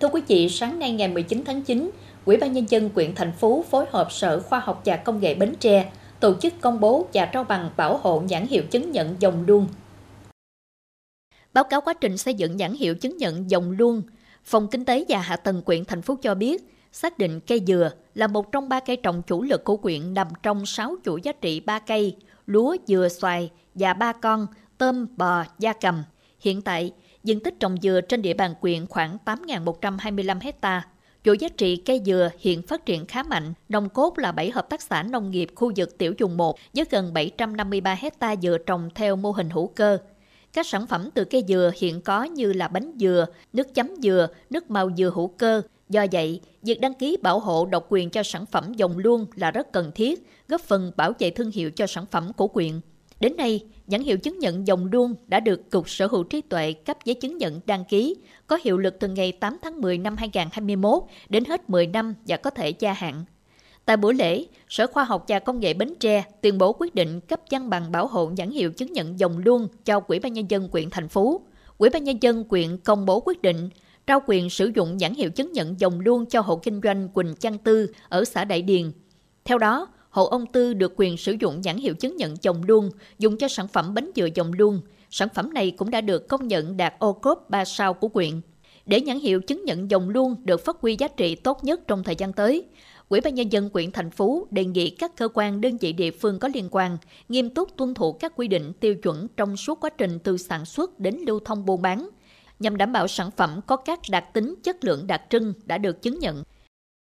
Thưa quý vị, sáng nay ngày 19 tháng 9, Ủy ban Nhân dân quyện thành phố phối hợp Sở Khoa học và Công nghệ Bến Tre tổ chức công bố và trao bằng bảo hộ nhãn hiệu chứng nhận dòng luôn. Báo cáo quá trình xây dựng nhãn hiệu chứng nhận dòng luôn, Phòng Kinh tế và Hạ tầng quyện thành phố cho biết, xác định cây dừa là một trong ba cây trồng chủ lực của quyện nằm trong 6 chuỗi giá trị ba cây, lúa, dừa, xoài và ba con, tôm, bò, da cầm. Hiện tại, diện tích trồng dừa trên địa bàn quyện khoảng 8.125 hecta. Chuỗi giá trị cây dừa hiện phát triển khá mạnh, nòng cốt là 7 hợp tác xã nông nghiệp khu vực tiểu dùng 1 với gần 753 hecta dừa trồng theo mô hình hữu cơ. Các sản phẩm từ cây dừa hiện có như là bánh dừa, nước chấm dừa, nước màu dừa hữu cơ. Do vậy, việc đăng ký bảo hộ độc quyền cho sản phẩm dòng luôn là rất cần thiết, góp phần bảo vệ thương hiệu cho sản phẩm của quyện. Đến nay, nhãn hiệu chứng nhận dòng đuông đã được Cục Sở hữu trí tuệ cấp giấy chứng nhận đăng ký, có hiệu lực từ ngày 8 tháng 10 năm 2021 đến hết 10 năm và có thể gia hạn. Tại buổi lễ, Sở Khoa học và Công nghệ Bến Tre tuyên bố quyết định cấp văn bằng bảo hộ nhãn hiệu chứng nhận dòng luôn cho quỹ ban nhân dân quyện thành phố. Quỹ ban nhân dân quyện công bố quyết định trao quyền sử dụng nhãn hiệu chứng nhận dòng luôn cho hộ kinh doanh Quỳnh Trang Tư ở xã Đại Điền. Theo đó, hộ ông Tư được quyền sử dụng nhãn hiệu chứng nhận dòng luôn dùng cho sản phẩm bánh dừa dòng luôn. Sản phẩm này cũng đã được công nhận đạt ô cốp 3 sao của quyện. Để nhãn hiệu chứng nhận dòng luôn được phát huy giá trị tốt nhất trong thời gian tới, Ủy ban nhân dân quyện thành phố đề nghị các cơ quan đơn vị địa phương có liên quan nghiêm túc tuân thủ các quy định tiêu chuẩn trong suốt quá trình từ sản xuất đến lưu thông buôn bán nhằm đảm bảo sản phẩm có các đặc tính chất lượng đặc trưng đã được chứng nhận